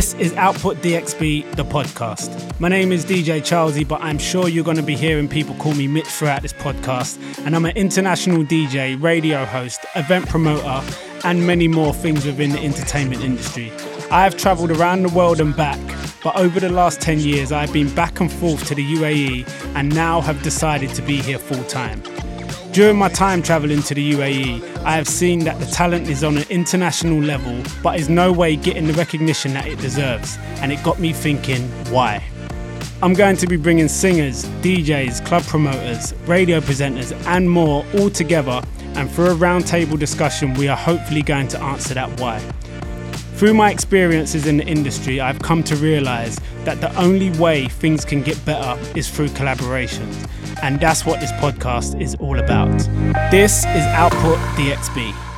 is Output DXB, the podcast. My name is DJ Charlesy, but I'm sure you're going to be hearing people call me Mitch throughout this podcast. And I'm an international DJ, radio host, event promoter, and many more things within the entertainment industry. I have traveled around the world and back, but over the last 10 years, I've been back and forth to the UAE and now have decided to be here full time. During my time traveling to the UAE, I have seen that the talent is on an international level, but is no way getting the recognition that it deserves. And it got me thinking, why? I'm going to be bringing singers, DJs, club promoters, radio presenters, and more all together. And through a roundtable discussion, we are hopefully going to answer that why. Through my experiences in the industry, I've come to realize that the only way things can get better is through collaborations. And that's what this podcast is all about. This is Output DXB.